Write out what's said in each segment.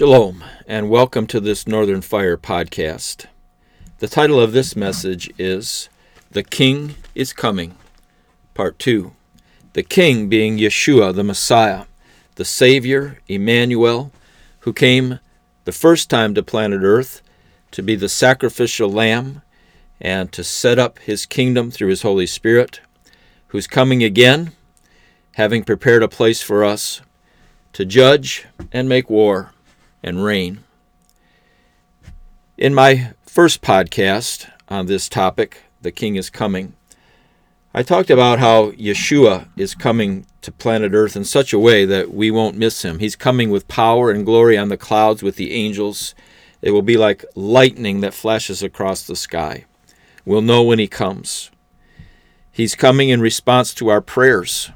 Shalom, and welcome to this Northern Fire podcast. The title of this message is The King is Coming, Part 2. The King being Yeshua, the Messiah, the Savior, Emmanuel, who came the first time to planet Earth to be the sacrificial lamb and to set up his kingdom through his Holy Spirit, who's coming again, having prepared a place for us to judge and make war and reign. In my first podcast on this topic, The King is Coming, I talked about how Yeshua is coming to planet Earth in such a way that we won't miss him. He's coming with power and glory on the clouds with the angels. It will be like lightning that flashes across the sky. We'll know when he comes. He's coming in response to our prayers.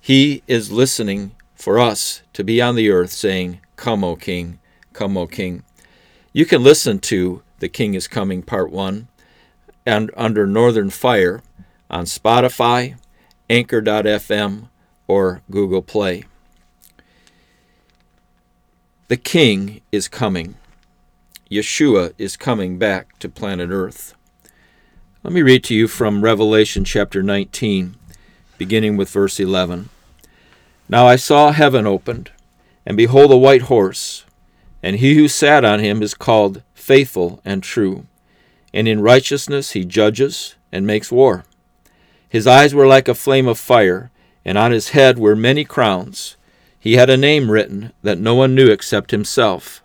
He is listening for us to be on the earth saying, Come, O King, come, O King. You can listen to The King is Coming, Part 1, and under Northern Fire on Spotify, Anchor.fm, or Google Play. The King is coming. Yeshua is coming back to planet Earth. Let me read to you from Revelation chapter 19, beginning with verse 11. Now I saw heaven opened and behold, a white horse, and he who sat on him is called Faithful and True, and in righteousness he judges and makes war. His eyes were like a flame of fire, and on his head were many crowns. He had a name written that no one knew except himself.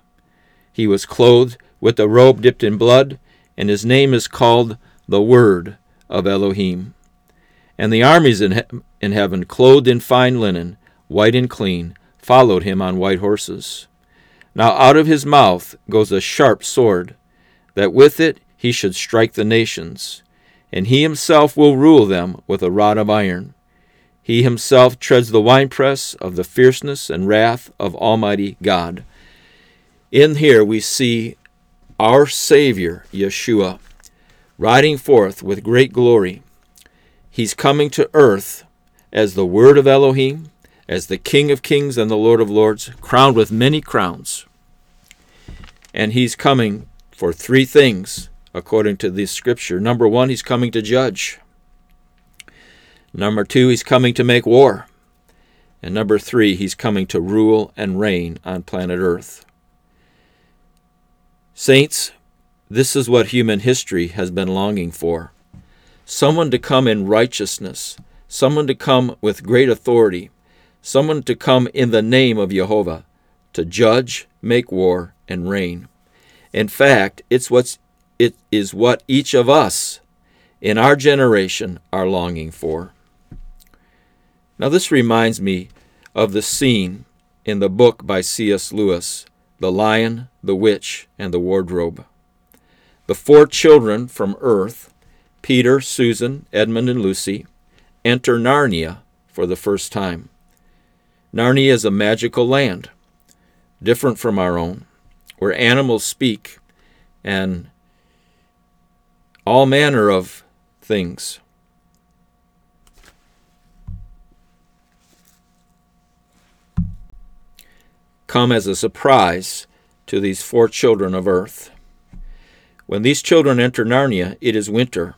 He was clothed with a robe dipped in blood, and his name is called the Word of Elohim. And the armies in, he- in heaven, clothed in fine linen, white and clean, followed him on white horses. Now out of his mouth goes a sharp sword, that with it he should strike the nations, and he himself will rule them with a rod of iron. He himself treads the winepress of the fierceness and wrath of Almighty God. In here we see our Savior, Yeshua, riding forth with great glory. He's coming to earth as the Word of Elohim, as the King of Kings and the Lord of Lords, crowned with many crowns. And he's coming for three things, according to this scripture. Number one, he's coming to judge. Number two, he's coming to make war. And number three, he's coming to rule and reign on planet Earth. Saints, this is what human history has been longing for someone to come in righteousness, someone to come with great authority, someone to come in the name of Jehovah to judge, make war, and reign. In fact, it's what's, it is what each of us in our generation are longing for. Now, this reminds me of the scene in the book by C.S. Lewis, The Lion, the Witch, and the Wardrobe. The four children from Earth, Peter, Susan, Edmund, and Lucy, enter Narnia for the first time. Narnia is a magical land, different from our own, where animals speak and all manner of things. Come as a surprise to these four children of earth. When these children enter Narnia, it is winter,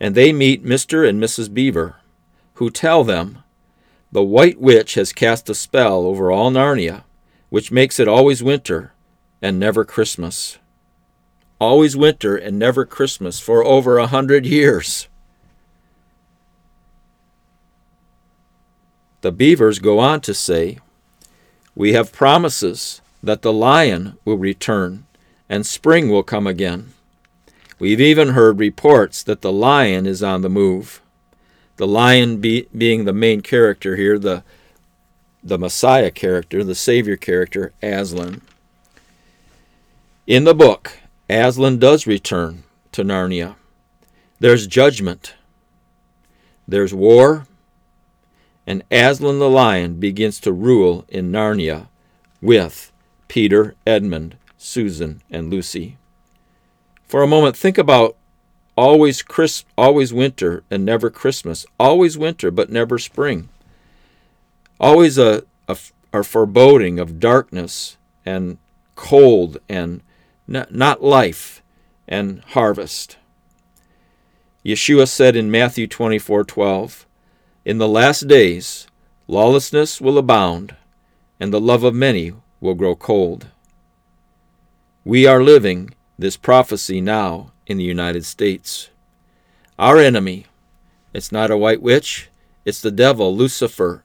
and they meet Mr. and Mrs. Beaver, who tell them the White Witch has cast a spell over all Narnia, which makes it always winter and never Christmas. Always winter and never Christmas for over a hundred years. The beavers go on to say, We have promises that the lion will return and spring will come again. We've even heard reports that the lion is on the move the lion be, being the main character here, the the Messiah character, the Savior character, Aslan. In the book, Aslan does return to Narnia. There's judgment, there's war, and Aslan the lion begins to rule in Narnia with Peter, Edmund, Susan, and Lucy. For a moment, think about always crisp, always winter and never Christmas, always winter but never spring, always a, a, a foreboding of darkness and cold and not life and harvest. Yeshua said in Matthew 24:12, "In the last days lawlessness will abound, and the love of many will grow cold." We are living this prophecy now in the United States. Our enemy, it's not a white witch, it's the devil, Lucifer,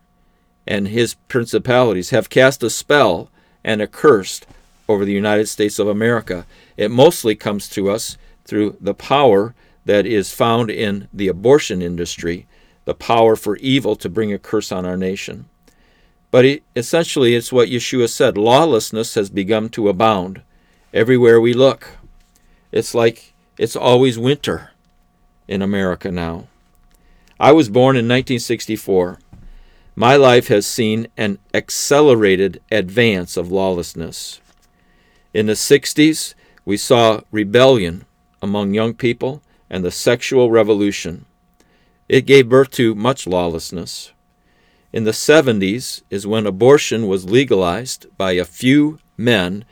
and his principalities have cast a spell and a curse over the United States of America. It mostly comes to us through the power that is found in the abortion industry, the power for evil to bring a curse on our nation. But it, essentially, it's what Yeshua said lawlessness has begun to abound everywhere we look. It's like it's always winter in America now. I was born in 1964. My life has seen an accelerated advance of lawlessness. In the 60s, we saw rebellion among young people and the sexual revolution. It gave birth to much lawlessness. In the 70s is when abortion was legalized by a few men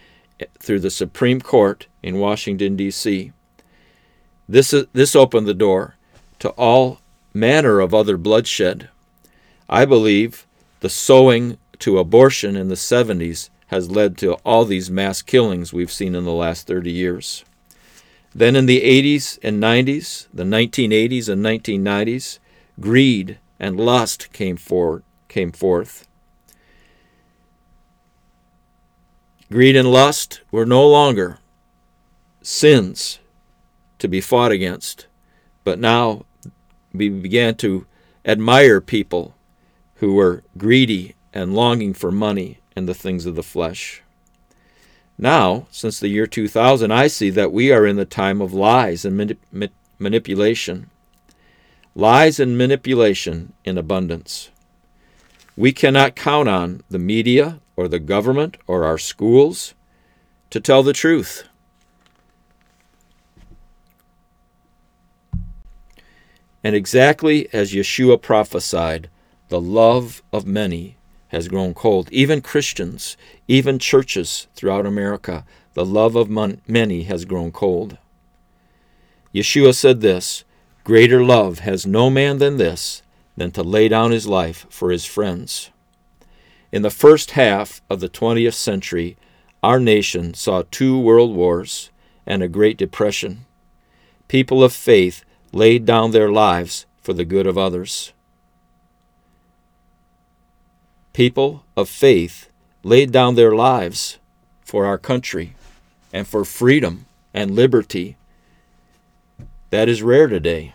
through the Supreme Court in Washington, D.C. This, this opened the door to all manner of other bloodshed. I believe the sowing to abortion in the 70s has led to all these mass killings we've seen in the last 30 years. Then in the 80s and 90s, the 1980s and 1990s, greed and lust came, for, came forth. Greed and lust were no longer sins to be fought against, but now we began to admire people who were greedy and longing for money and the things of the flesh. Now, since the year 2000, I see that we are in the time of lies and manip- manipulation. Lies and manipulation in abundance. We cannot count on the media or the government or our schools to tell the truth. And exactly as Yeshua prophesied, the love of many has grown cold. Even Christians, even churches throughout America, the love of many has grown cold. Yeshua said this Greater love has no man than this, than to lay down his life for his friends. In the first half of the 20th century, our nation saw two world wars and a Great Depression. People of faith laid down their lives for the good of others people of faith laid down their lives for our country and for freedom and liberty. That is rare today.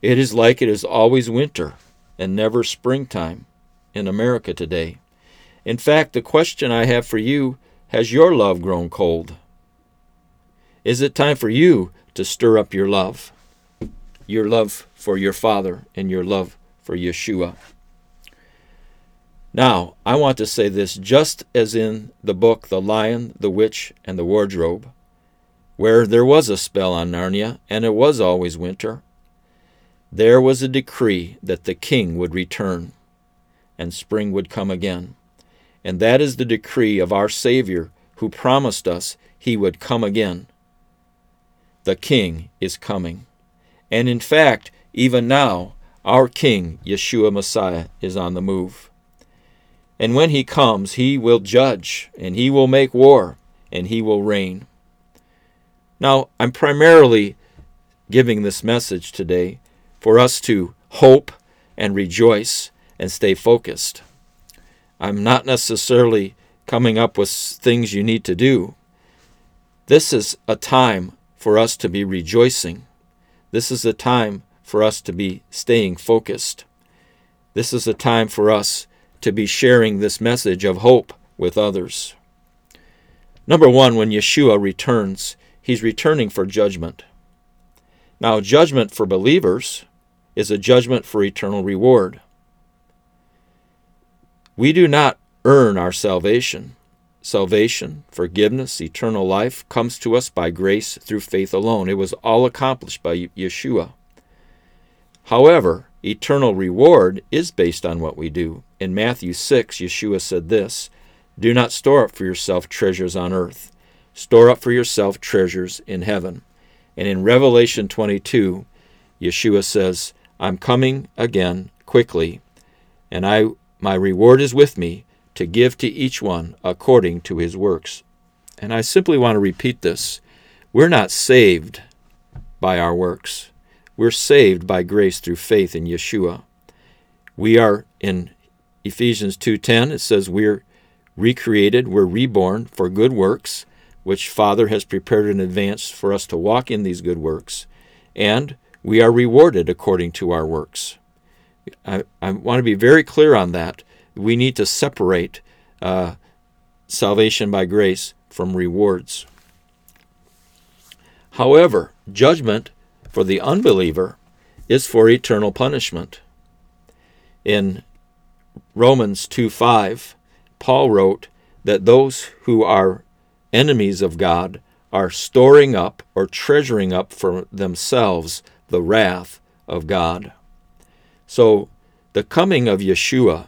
It is like it is always winter and never springtime in America today. In fact, the question I have for you has your love grown cold? Is it time for you to stir up your love? Your love for your Father and your love for Yeshua. Now, I want to say this just as in the book The Lion, the Witch, and the Wardrobe, where there was a spell on Narnia and it was always winter, there was a decree that the king would return and spring would come again. And that is the decree of our Savior who promised us he would come again. The king is coming. And in fact, even now, our king, Yeshua Messiah, is on the move. And when he comes, he will judge, and he will make war, and he will reign. Now, I'm primarily giving this message today for us to hope and rejoice and stay focused. I'm not necessarily coming up with things you need to do. This is a time for us to be rejoicing. This is a time for us to be staying focused. This is a time for us to be sharing this message of hope with others. Number one, when Yeshua returns, he's returning for judgment. Now, judgment for believers is a judgment for eternal reward. We do not earn our salvation. Salvation, forgiveness, eternal life comes to us by grace through faith alone. It was all accomplished by Yeshua. However, eternal reward is based on what we do. In Matthew 6, Yeshua said this Do not store up for yourself treasures on earth. Store up for yourself treasures in heaven. And in Revelation 22, Yeshua says, I'm coming again quickly, and I my reward is with me to give to each one according to his works. And I simply want to repeat this. We're not saved by our works. We're saved by grace through faith in Yeshua. We are in Ephesians 2:10 it says we're recreated, we're reborn for good works which Father has prepared in advance for us to walk in these good works, and we are rewarded according to our works. I, I want to be very clear on that. We need to separate uh, salvation by grace from rewards. However, judgment for the unbeliever is for eternal punishment. In Romans 2 5, Paul wrote that those who are enemies of God are storing up or treasuring up for themselves the wrath of God. So the coming of Yeshua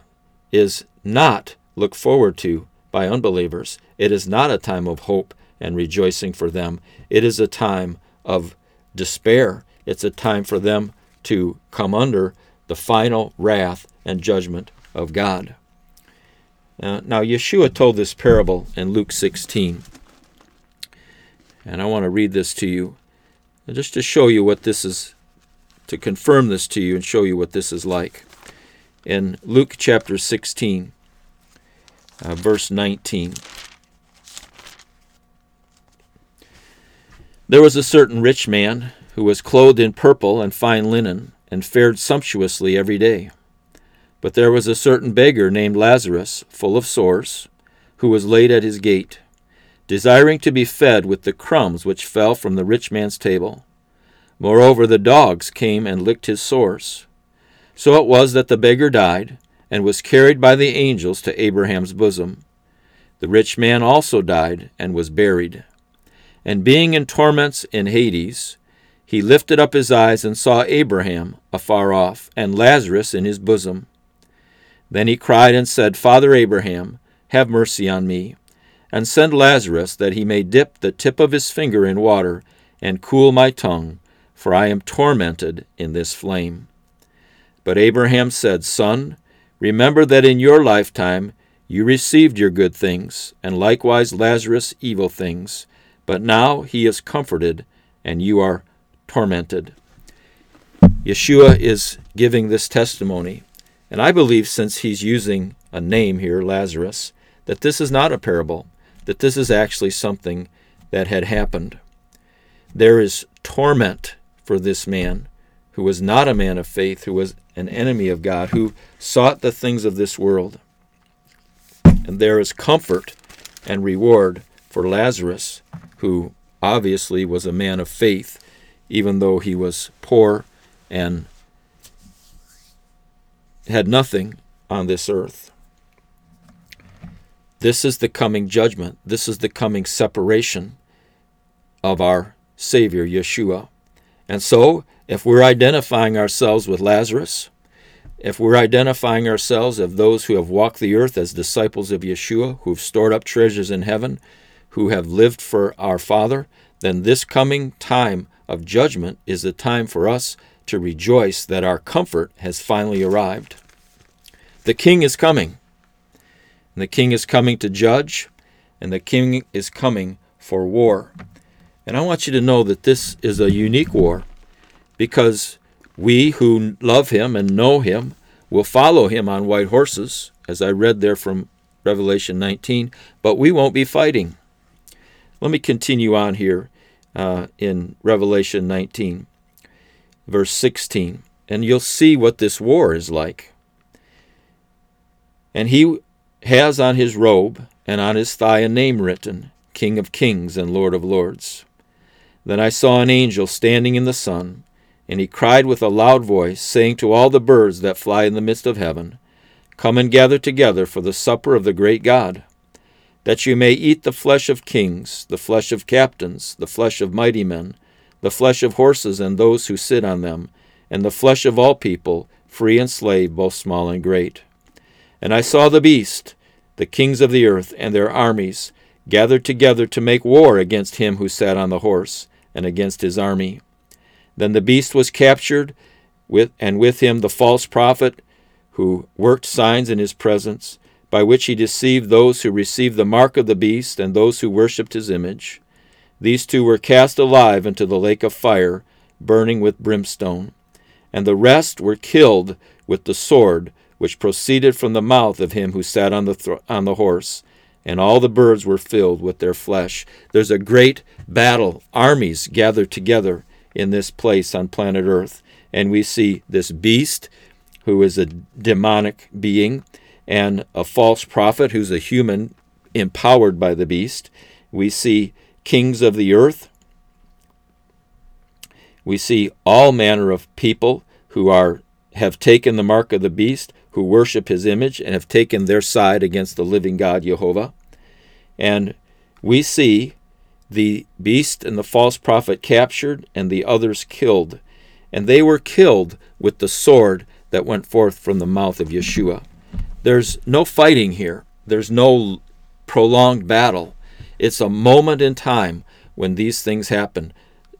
is not looked forward to by unbelievers. It is not a time of hope and rejoicing for them. It is a time of despair. It's a time for them to come under the final wrath and judgment of God. Uh, now, Yeshua told this parable in Luke 16. And I want to read this to you just to show you what this is, to confirm this to you and show you what this is like. In Luke chapter 16, uh, verse 19. There was a certain rich man who was clothed in purple and fine linen, and fared sumptuously every day. But there was a certain beggar named Lazarus, full of sores, who was laid at his gate desiring to be fed with the crumbs which fell from the rich man's table. Moreover, the dogs came and licked his sores. So it was that the beggar died, and was carried by the angels to Abraham's bosom. The rich man also died, and was buried. And being in torments in Hades, he lifted up his eyes and saw Abraham afar off, and Lazarus in his bosom. Then he cried and said, Father Abraham, have mercy on me and send Lazarus that he may dip the tip of his finger in water and cool my tongue, for I am tormented in this flame. But Abraham said, Son, remember that in your lifetime you received your good things, and likewise Lazarus evil things. But now he is comforted, and you are tormented. Yeshua is giving this testimony. And I believe, since he's using a name here, Lazarus, that this is not a parable that this is actually something that had happened. There is torment for this man who was not a man of faith, who was an enemy of God, who sought the things of this world. And there is comfort and reward for Lazarus, who obviously was a man of faith, even though he was poor and had nothing on this earth. This is the coming judgment. This is the coming separation of our Savior, Yeshua. And so, if we're identifying ourselves with Lazarus, if we're identifying ourselves as those who have walked the earth as disciples of Yeshua, who've stored up treasures in heaven, who have lived for our Father, then this coming time of judgment is the time for us to rejoice that our comfort has finally arrived. The King is coming. And the king is coming to judge, and the king is coming for war. And I want you to know that this is a unique war because we who love him and know him will follow him on white horses, as I read there from Revelation 19, but we won't be fighting. Let me continue on here uh, in Revelation 19, verse 16, and you'll see what this war is like. And he has on his robe and on his thigh a name written King of Kings and Lord of Lords. Then I saw an angel standing in the sun, and he cried with a loud voice, saying to all the birds that fly in the midst of heaven, Come and gather together for the supper of the great God, that you may eat the flesh of kings, the flesh of captains, the flesh of mighty men, the flesh of horses and those who sit on them, and the flesh of all people, free and slave, both small and great. And I saw the beast, the kings of the earth and their armies, gathered together to make war against him who sat on the horse, and against his army. Then the beast was captured, with, and with him the false prophet, who worked signs in his presence, by which he deceived those who received the mark of the beast and those who worshipped his image. These two were cast alive into the lake of fire, burning with brimstone. And the rest were killed with the sword which proceeded from the mouth of him who sat on the, th- on the horse. And all the birds were filled with their flesh. There's a great battle. Armies gather together in this place on planet Earth. And we see this beast, who is a demonic being, and a false prophet who's a human empowered by the beast. We see kings of the earth. We see all manner of people who are have taken the mark of the beast, who worship his image and have taken their side against the living God Jehovah. And we see the beast and the false prophet captured and the others killed. And they were killed with the sword that went forth from the mouth of Yeshua. There's no fighting here, there's no prolonged battle. It's a moment in time when these things happen.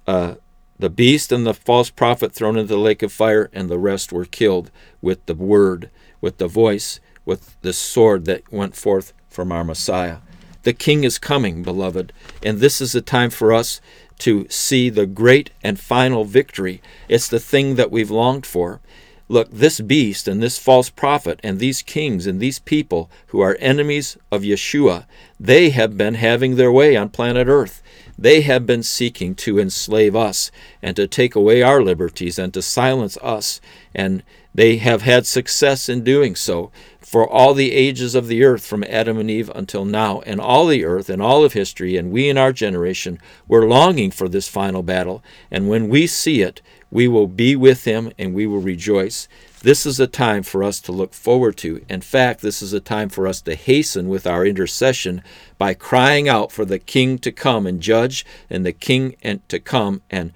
Uh, the beast and the false prophet thrown into the lake of fire, and the rest were killed with the word, with the voice, with the sword that went forth from our Messiah. The King is coming, beloved, and this is the time for us to see the great and final victory. It's the thing that we've longed for. Look, this beast and this false prophet and these kings and these people who are enemies of Yeshua, they have been having their way on planet Earth. They have been seeking to enslave us and to take away our liberties and to silence us. And they have had success in doing so for all the ages of the earth from Adam and Eve until now, and all the earth and all of history, and we in our generation, we're longing for this final battle. And when we see it, we will be with him and we will rejoice. This is a time for us to look forward to. In fact, this is a time for us to hasten with our intercession by crying out for the king to come and judge and the king and to come and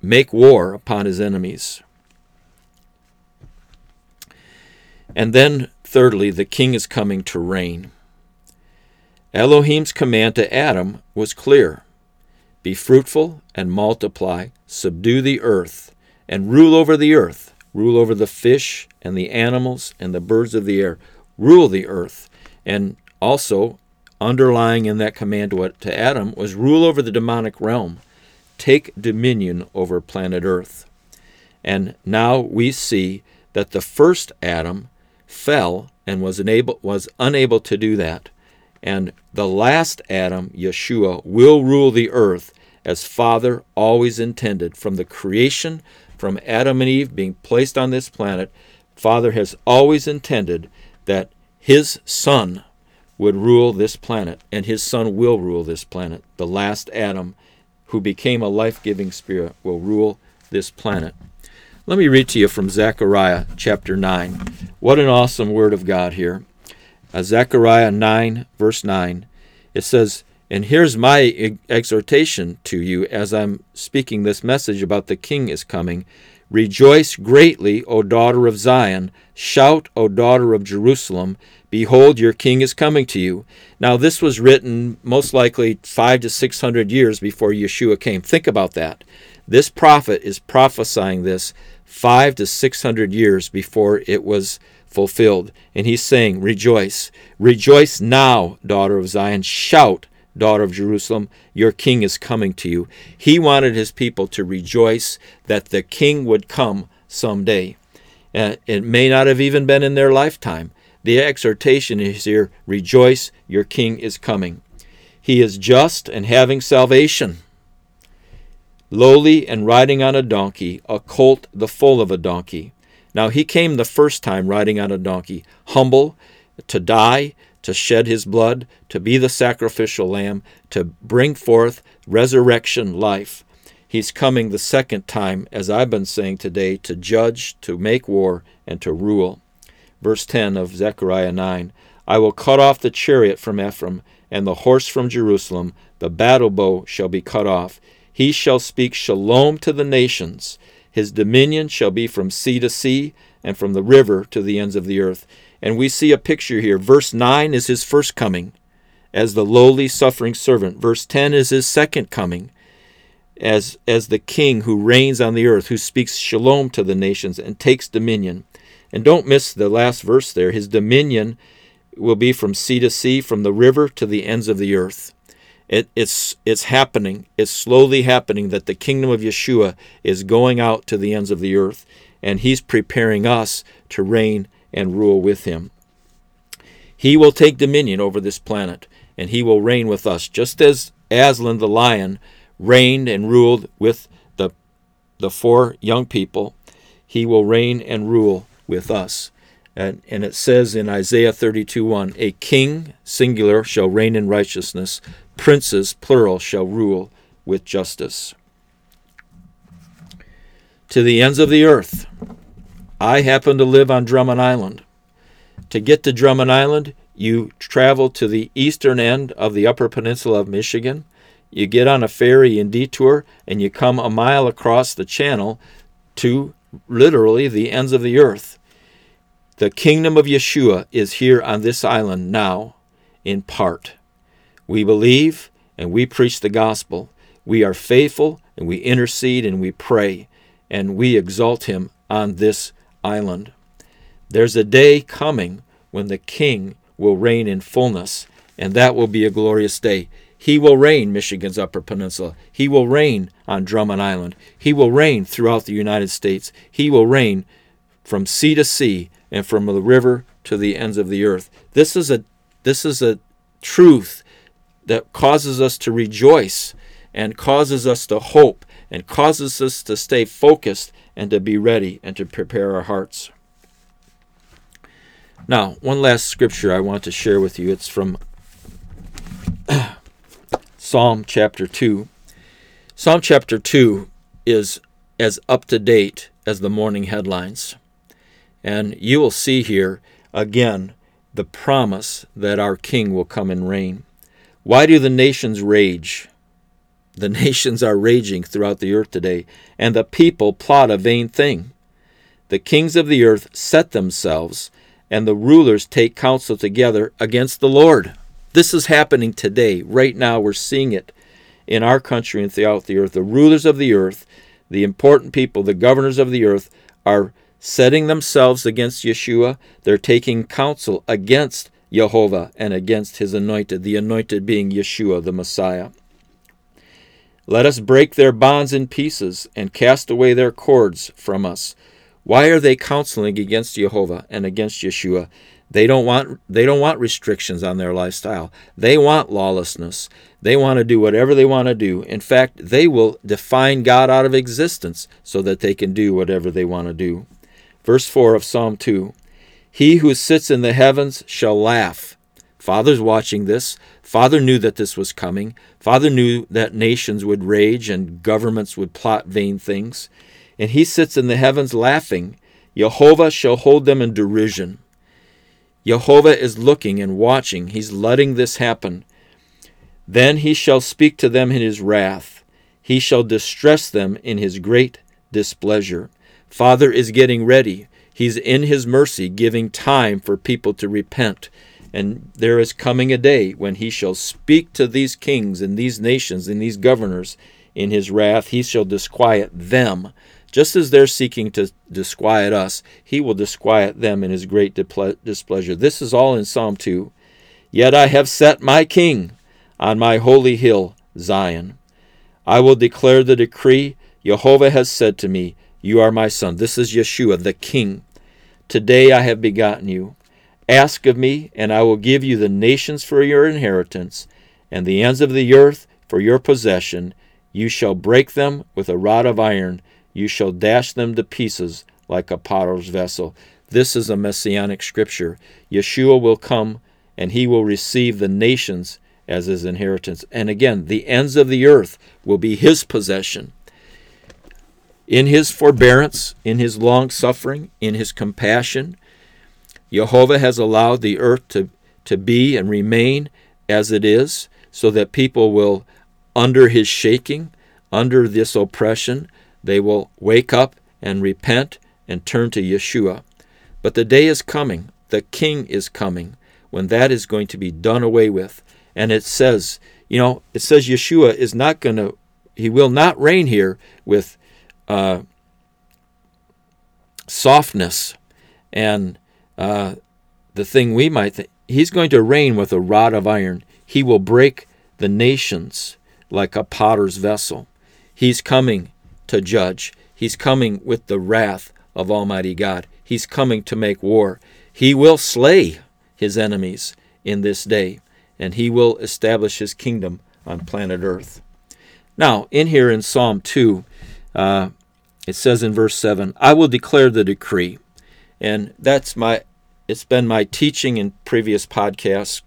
make war upon his enemies. And then, thirdly, the king is coming to reign. Elohim's command to Adam was clear Be fruitful and multiply, subdue the earth, and rule over the earth. Rule over the fish and the animals and the birds of the air. Rule the earth. And also, underlying in that command to Adam was rule over the demonic realm. Take dominion over planet earth. And now we see that the first Adam fell and was unable, was unable to do that. And the last Adam, Yeshua, will rule the earth as Father always intended. From the creation, from Adam and Eve being placed on this planet, Father has always intended that his Son would rule this planet, and his Son will rule this planet. The last Adam, who became a life giving spirit, will rule this planet. Let me read to you from Zechariah chapter 9. What an awesome word of God here. Uh, Zechariah 9, verse 9. It says, and here's my exhortation to you as I'm speaking this message about the King is coming. Rejoice greatly, O daughter of Zion. Shout, O daughter of Jerusalem. Behold, your king is coming to you. Now, this was written most likely five to six hundred years before Yeshua came. Think about that. This prophet is prophesying this five to six hundred years before it was fulfilled. And he's saying, Rejoice. Rejoice now, daughter of Zion. Shout daughter of Jerusalem, your king is coming to you. He wanted his people to rejoice that the king would come someday. Uh, it may not have even been in their lifetime. The exhortation is here rejoice, your king is coming. He is just and having salvation. Lowly and riding on a donkey, a colt the foal of a donkey. Now he came the first time riding on a donkey, humble, to die, to shed his blood, to be the sacrificial lamb, to bring forth resurrection life. He's coming the second time, as I've been saying today, to judge, to make war, and to rule. Verse 10 of Zechariah 9 I will cut off the chariot from Ephraim, and the horse from Jerusalem, the battle bow shall be cut off. He shall speak shalom to the nations. His dominion shall be from sea to sea, and from the river to the ends of the earth. And we see a picture here. Verse 9 is his first coming as the lowly suffering servant. Verse 10 is his second coming as, as the king who reigns on the earth, who speaks shalom to the nations and takes dominion. And don't miss the last verse there. His dominion will be from sea to sea, from the river to the ends of the earth. It, it's, it's happening. It's slowly happening that the kingdom of Yeshua is going out to the ends of the earth, and he's preparing us to reign and rule with him. He will take dominion over this planet, and he will reign with us, just as Aslan the lion reigned and ruled with the, the four young people. He will reign and rule with us. And, and it says in Isaiah 32 1 A king, singular, shall reign in righteousness, princes, plural, shall rule with justice. To the ends of the earth. I happen to live on Drummond Island. To get to Drummond Island, you travel to the eastern end of the Upper Peninsula of Michigan. You get on a ferry and DeTour, and you come a mile across the channel to literally the ends of the earth. The kingdom of Yeshua is here on this island now, in part. We believe and we preach the gospel. We are faithful and we intercede and we pray and we exalt him on this island. There's a day coming when the king will reign in fullness, and that will be a glorious day. He will reign Michigan's Upper Peninsula. He will reign on Drummond Island. He will reign throughout the United States. He will reign from sea to sea and from the river to the ends of the earth. This is a this is a truth that causes us to rejoice and causes us to hope and causes us to stay focused and to be ready and to prepare our hearts. Now, one last scripture I want to share with you. It's from Psalm chapter 2. Psalm chapter 2 is as up to date as the morning headlines. And you will see here again the promise that our King will come and reign. Why do the nations rage? The nations are raging throughout the earth today, and the people plot a vain thing. The kings of the earth set themselves, and the rulers take counsel together against the Lord. This is happening today. Right now, we're seeing it in our country and throughout the earth. The rulers of the earth, the important people, the governors of the earth, are setting themselves against Yeshua. They're taking counsel against Jehovah and against his anointed, the anointed being Yeshua, the Messiah. Let us break their bonds in pieces and cast away their cords from us. Why are they counseling against Jehovah and against Yeshua? They don't want they don't want restrictions on their lifestyle. They want lawlessness. They want to do whatever they want to do. In fact, they will define God out of existence so that they can do whatever they want to do. Verse 4 of Psalm 2 He who sits in the heavens shall laugh. Father's watching this. Father knew that this was coming. Father knew that nations would rage and governments would plot vain things. And he sits in the heavens laughing. Jehovah shall hold them in derision. Jehovah is looking and watching. He's letting this happen. Then he shall speak to them in his wrath. He shall distress them in his great displeasure. Father is getting ready. He's in his mercy giving time for people to repent. And there is coming a day when he shall speak to these kings and these nations and these governors in his wrath. He shall disquiet them. Just as they're seeking to disquiet us, he will disquiet them in his great displeasure. This is all in Psalm 2. Yet I have set my king on my holy hill, Zion. I will declare the decree. Jehovah has said to me, you are my son. This is Yeshua, the King. Today I have begotten you. Ask of me, and I will give you the nations for your inheritance, and the ends of the earth for your possession. You shall break them with a rod of iron. You shall dash them to pieces like a potter's vessel. This is a messianic scripture. Yeshua will come, and he will receive the nations as his inheritance. And again, the ends of the earth will be his possession. In his forbearance, in his long suffering, in his compassion, Jehovah has allowed the earth to, to be and remain as it is, so that people will, under his shaking, under this oppression, they will wake up and repent and turn to Yeshua. But the day is coming The king is coming when that is going to be done away with. And it says, you know, it says Yeshua is not going to, he will not reign here with uh, softness and uh, the thing we might think. He's going to reign with a rod of iron. He will break the nations like a potter's vessel. He's coming to judge. He's coming with the wrath of Almighty God. He's coming to make war. He will slay his enemies in this day, and he will establish his kingdom on planet Earth. Now, in here in Psalm 2, uh, it says in verse 7, I will declare the decree. And that's my, it's been my teaching in previous podcasts.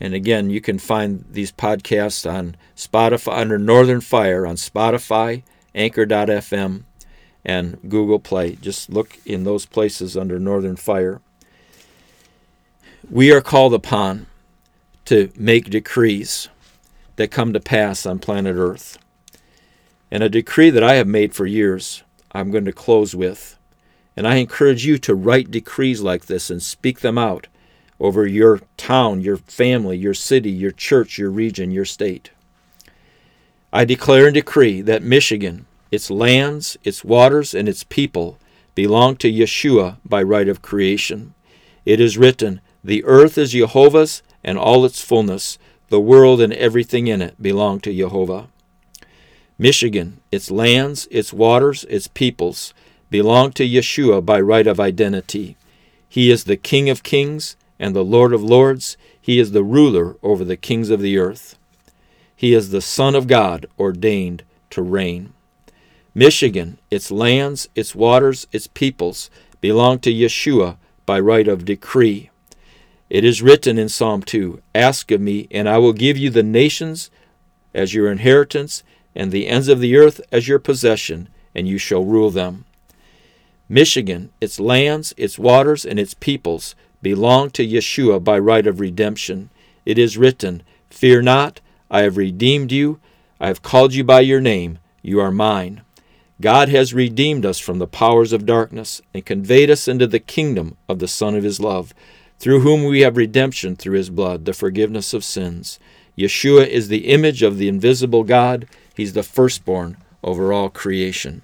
And again, you can find these podcasts on Spotify, under Northern Fire on Spotify, Anchor.fm, and Google Play. Just look in those places under Northern Fire. We are called upon to make decrees that come to pass on planet Earth. And a decree that I have made for years, I'm going to close with. And I encourage you to write decrees like this and speak them out over your town, your family, your city, your church, your region, your state. I declare and decree that Michigan, its lands, its waters, and its people belong to Yeshua by right of creation. It is written, The earth is Jehovah's and all its fullness, the world and everything in it belong to Jehovah. Michigan, its lands, its waters, its peoples belong to Yeshua by right of identity. He is the King of kings and the Lord of lords. He is the ruler over the kings of the earth. He is the Son of God ordained to reign. Michigan, its lands, its waters, its peoples belong to Yeshua by right of decree. It is written in Psalm 2 Ask of me, and I will give you the nations as your inheritance, and the ends of the earth as your possession, and you shall rule them. Michigan, its lands, its waters, and its peoples belong to Yeshua by right of redemption. It is written, Fear not, I have redeemed you, I have called you by your name, you are mine. God has redeemed us from the powers of darkness and conveyed us into the kingdom of the Son of his love through whom we have redemption through his blood, the forgiveness of sins. Yeshua is the image of the invisible God. He's the firstborn over all creation.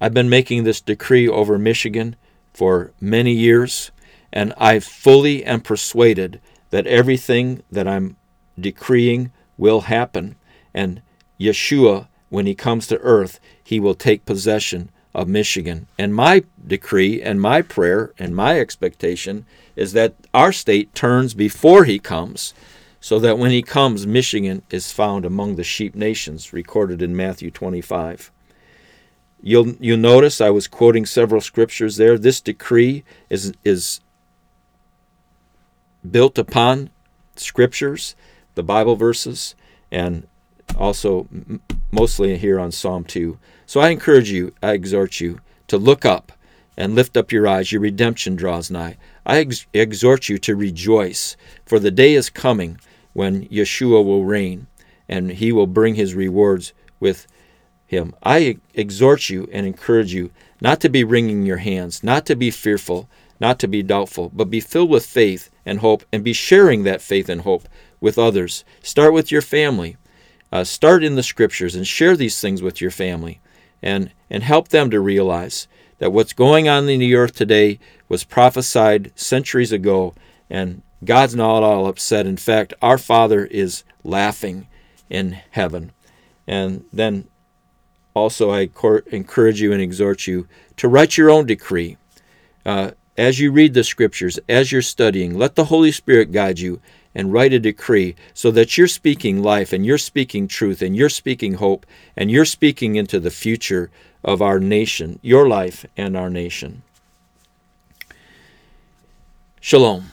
I've been making this decree over Michigan for many years, and I fully am persuaded that everything that I'm decreeing will happen. And Yeshua, when he comes to earth, he will take possession of Michigan. And my decree and my prayer and my expectation is that our state turns before he comes, so that when he comes, Michigan is found among the sheep nations, recorded in Matthew 25. You'll, you'll notice I was quoting several scriptures there. This decree is, is built upon scriptures, the Bible verses, and also mostly here on Psalm 2. So I encourage you, I exhort you to look up and lift up your eyes. Your redemption draws nigh. I ex- exhort you to rejoice, for the day is coming when Yeshua will reign and he will bring his rewards with him. I exhort you and encourage you not to be wringing your hands, not to be fearful, not to be doubtful, but be filled with faith and hope and be sharing that faith and hope with others. Start with your family. Uh, start in the scriptures and share these things with your family and, and help them to realize that what's going on in the earth today was prophesied centuries ago, and God's not all upset. In fact, our Father is laughing in heaven. And then also, I encourage you and exhort you to write your own decree. Uh, as you read the scriptures, as you're studying, let the Holy Spirit guide you and write a decree so that you're speaking life and you're speaking truth and you're speaking hope and you're speaking into the future of our nation, your life and our nation. Shalom.